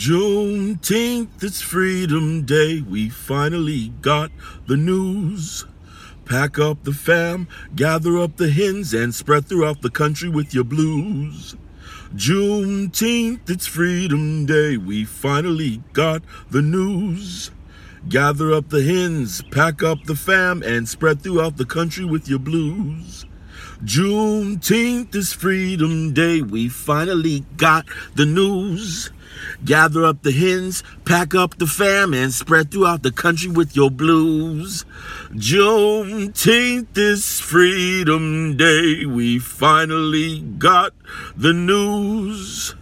Juneteenth, it's Freedom Day. We finally got the news. Pack up the fam, gather up the hens, and spread throughout the country with your blues. Juneteenth, it's Freedom Day. We finally got the news. Gather up the hens, pack up the fam, and spread throughout the country with your blues. Juneteenth is Freedom Day. We finally got the news. Gather up the hens, pack up the fam, and spread throughout the country with your blues. Juneteenth is Freedom Day. We finally got the news.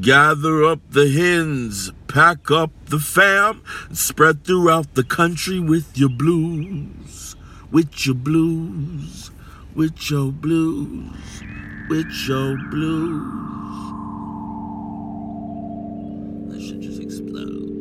Gather up the hens, pack up the fam, spread throughout the country with your blues. With your blues, with your blues, with your blues. That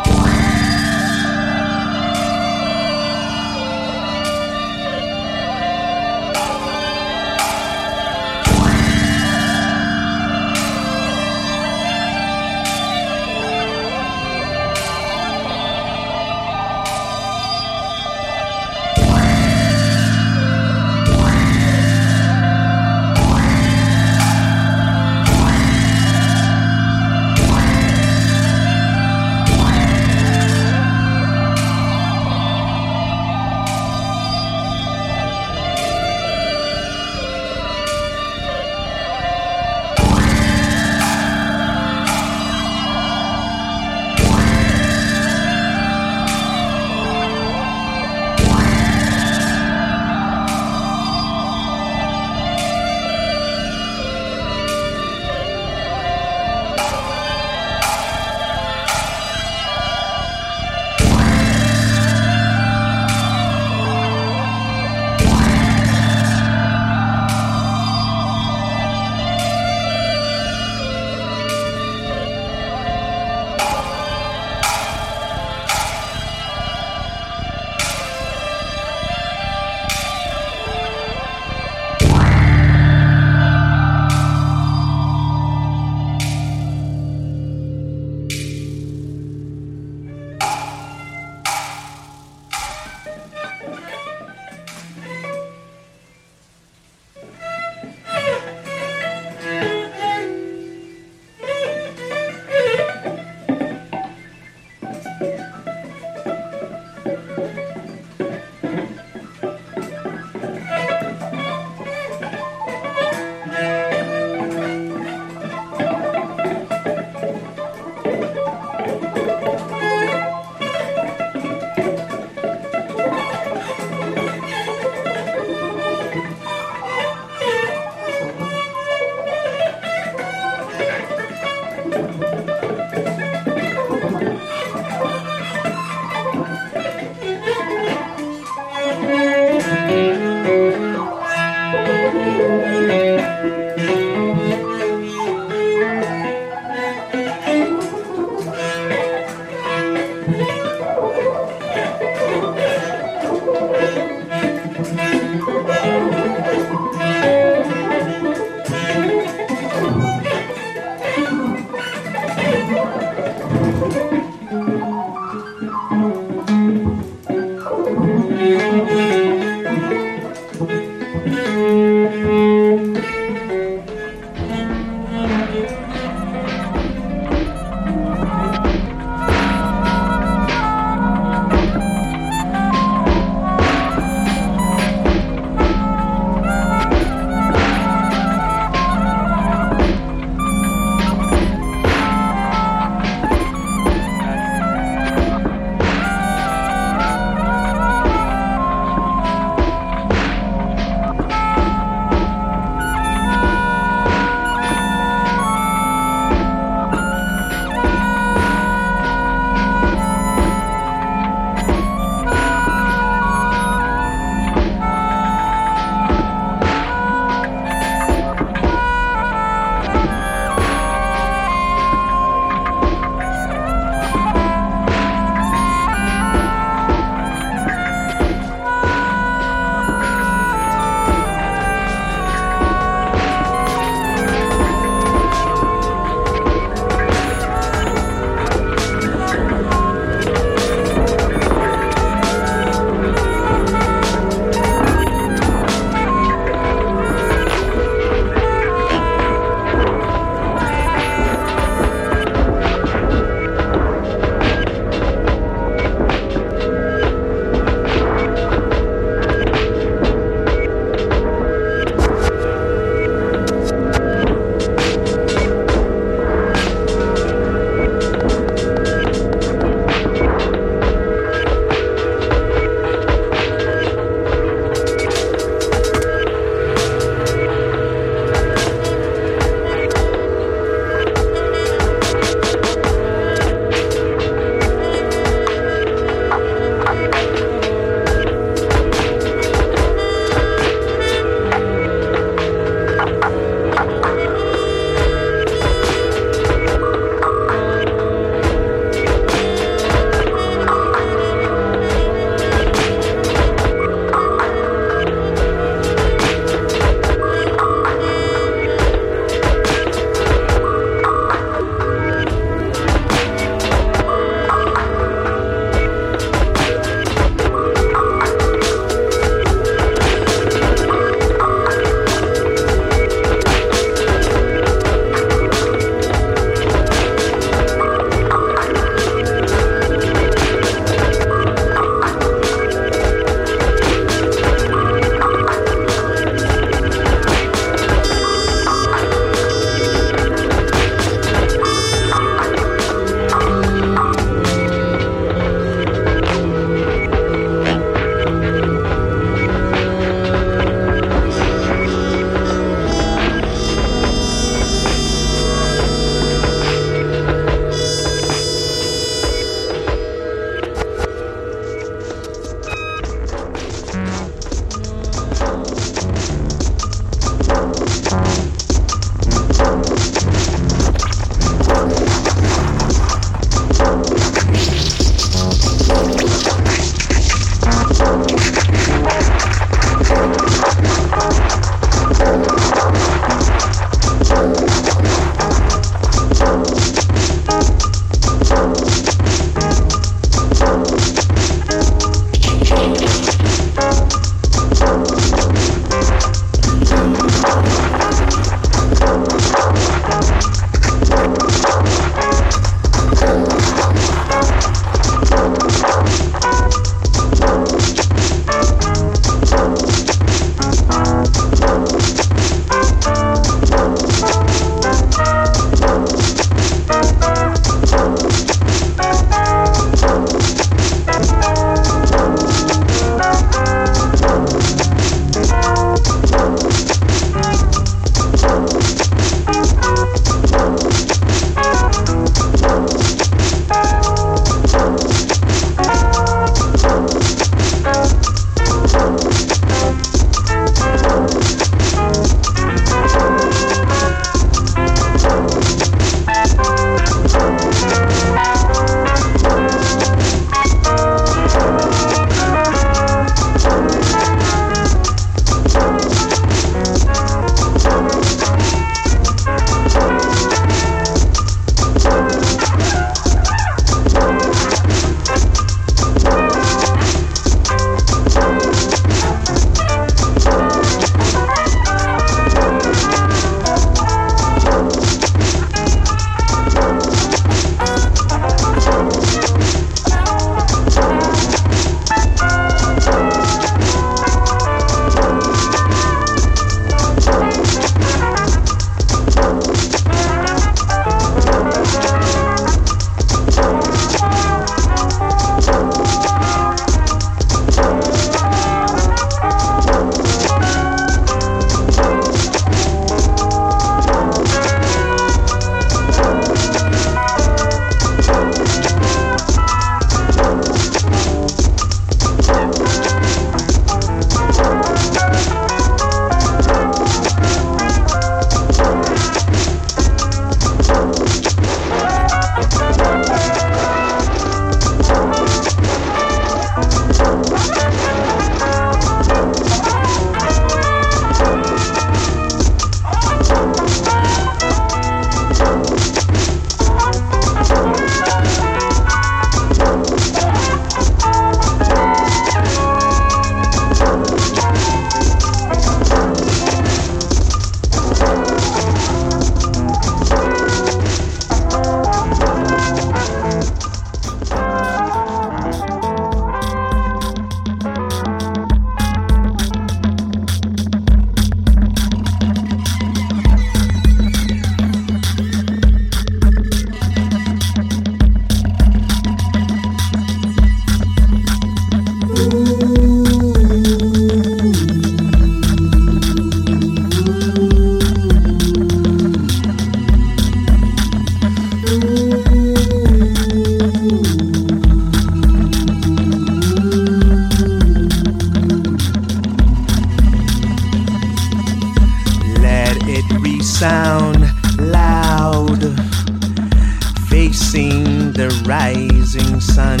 sun.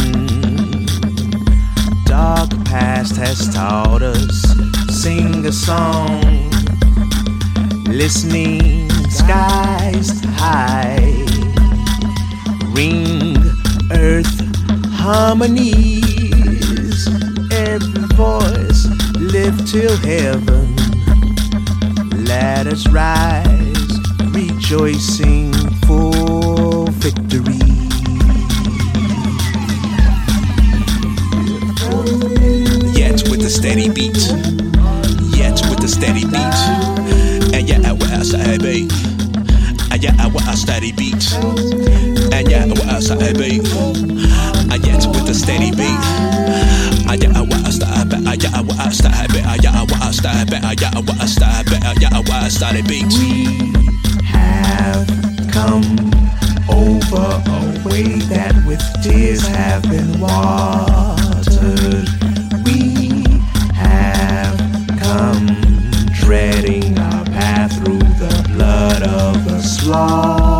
Dark past has taught us sing a song. Listening skies high, ring earth harmonies. Every voice lift till heaven. Let us rise, rejoicing for victory. A steady beat. Yet with a steady beat. And yeah, with a steady beat. And yeah, with a steady beat. And yeah, with a steady beat. And yet with a steady beat. Yeah, with a steady beat. And yeah, with a steady beat. And yeah, with a steady beat. And yeah, with a steady beat. And yeah, with a steady beat. We have come over a way that with tears have been watered. Of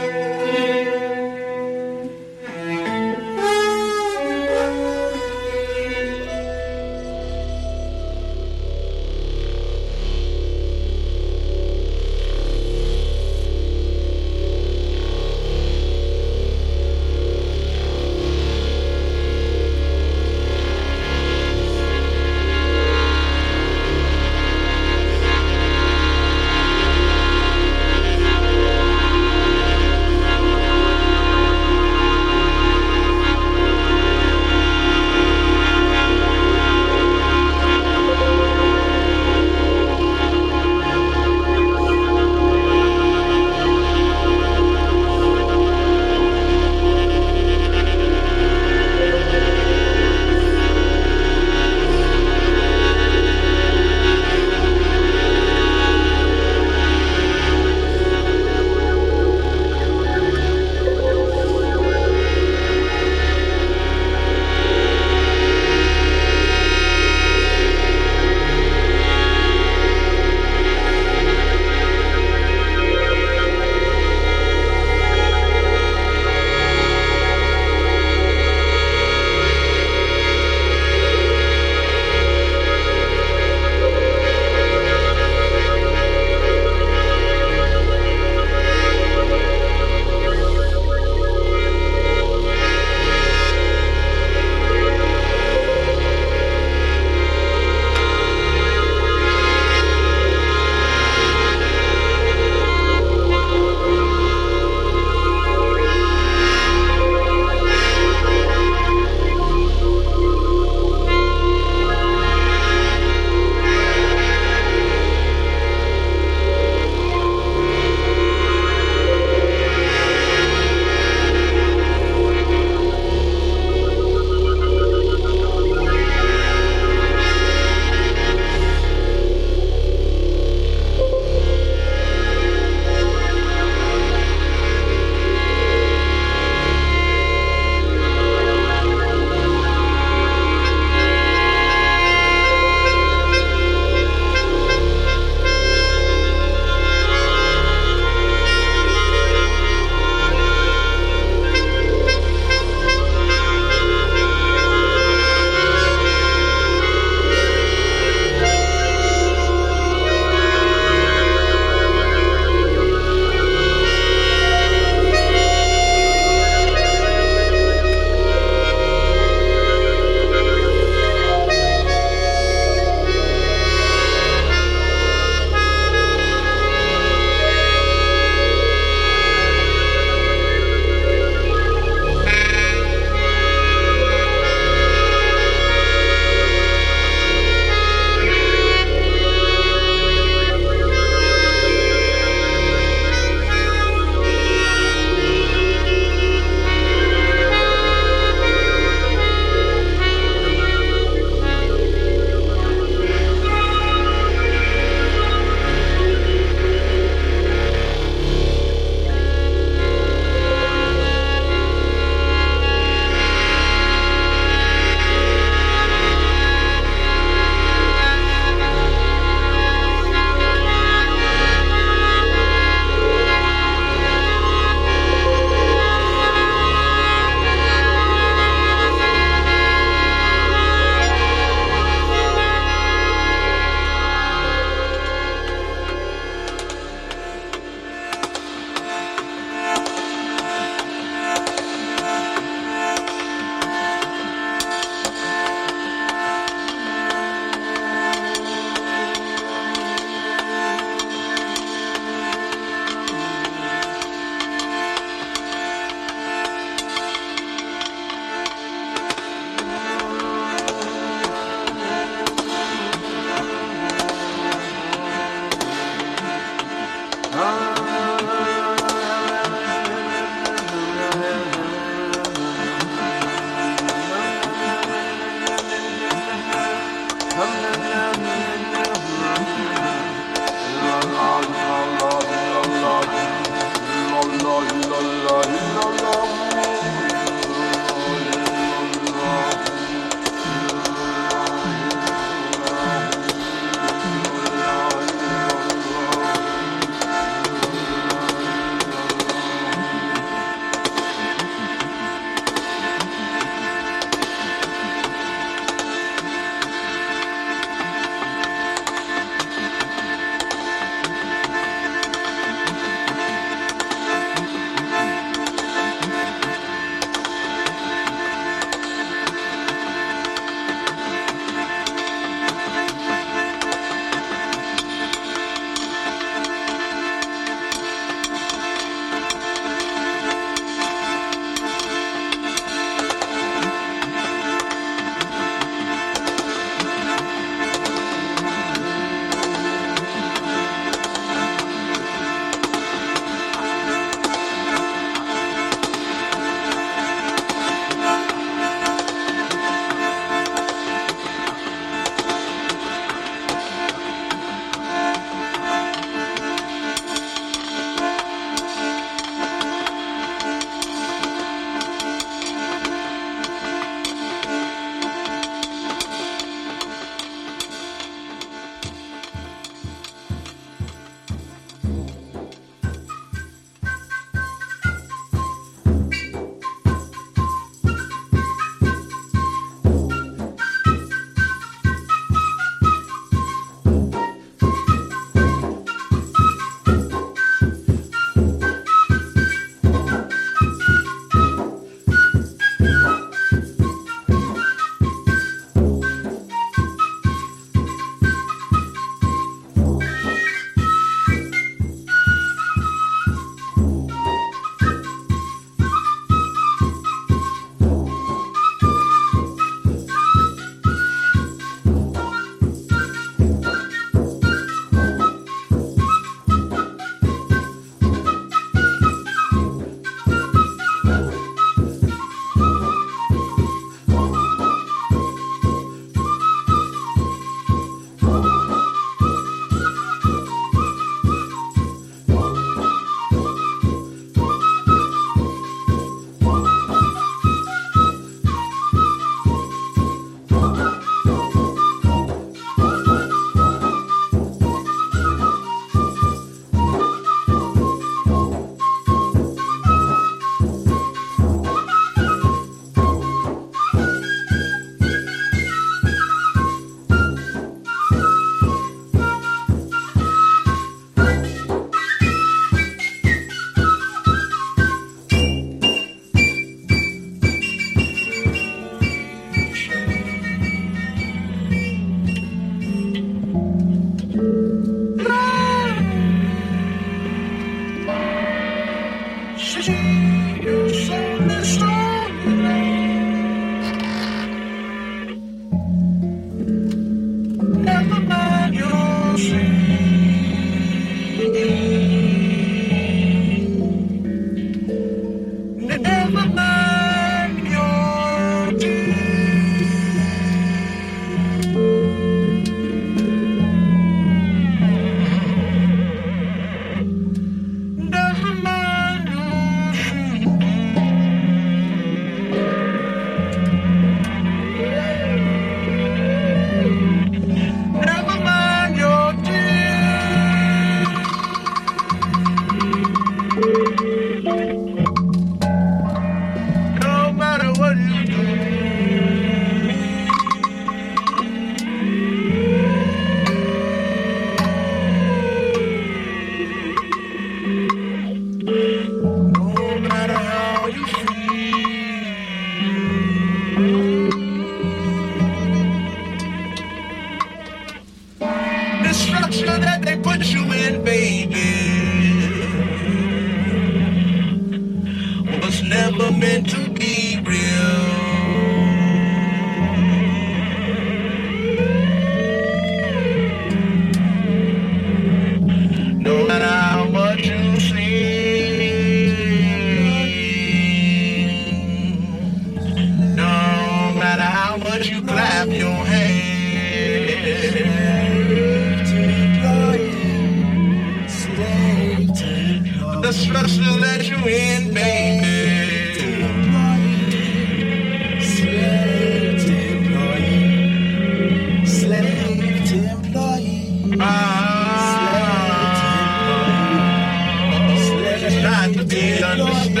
cannot be understood.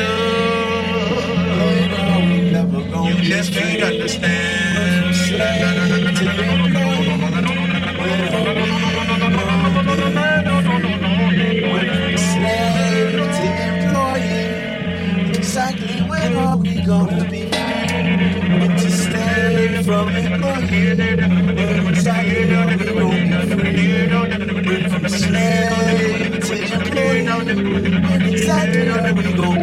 You just can't understand. Slave to exactly where are we gonna be? To stay from employee. wherever you go.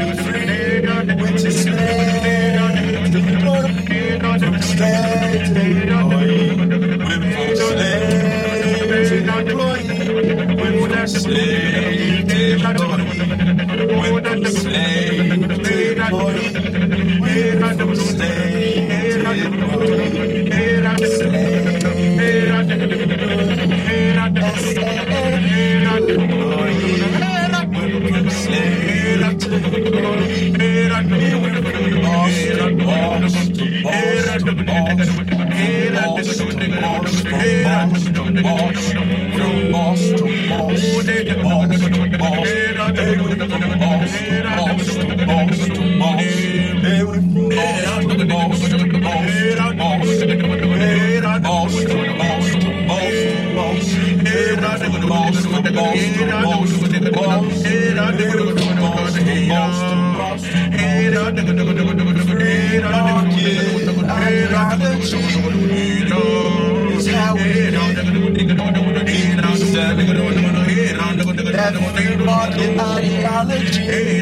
ideology is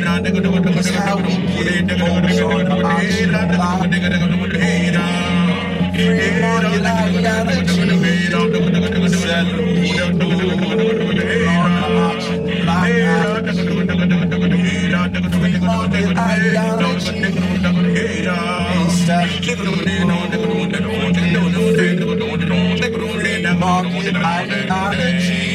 we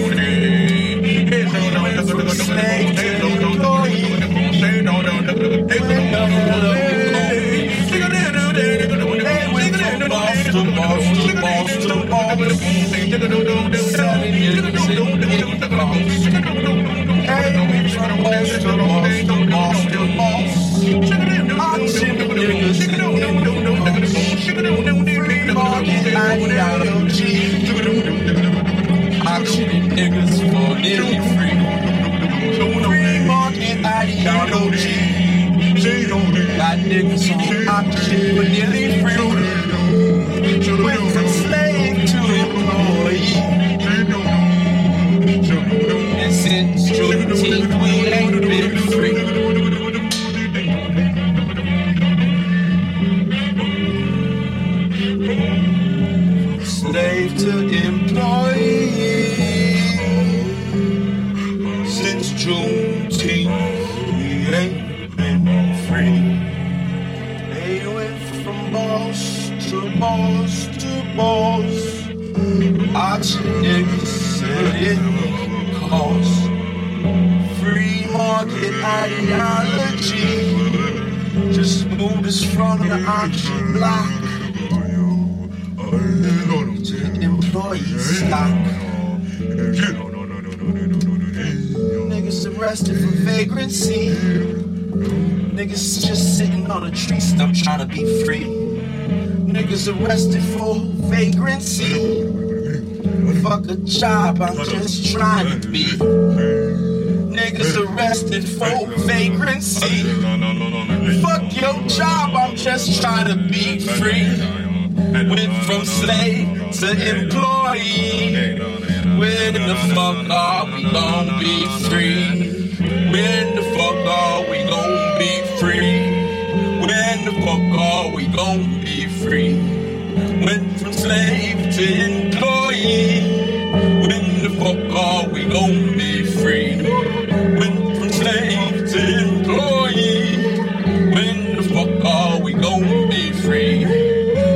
to be free. Niggas arrested for vagrancy. Fuck a job, I'm just trying to be. Niggas arrested for vagrancy. Fuck your job, I'm just trying to be free. Went from slave to employee. When the fuck are we gon' be free? When the fuck are we gon' be free? When the fuck are we gonna be free? Went from slave to employee. When the fuck are we gon' be free? Went from slave to employee. When the fuck are we gon' be free?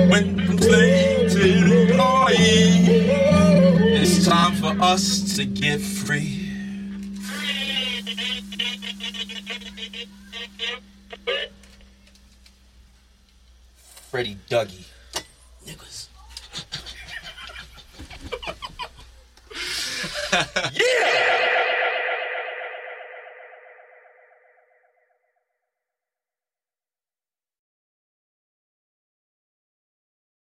Went from slave to employee. It's time for us to get. Freddie Dougie.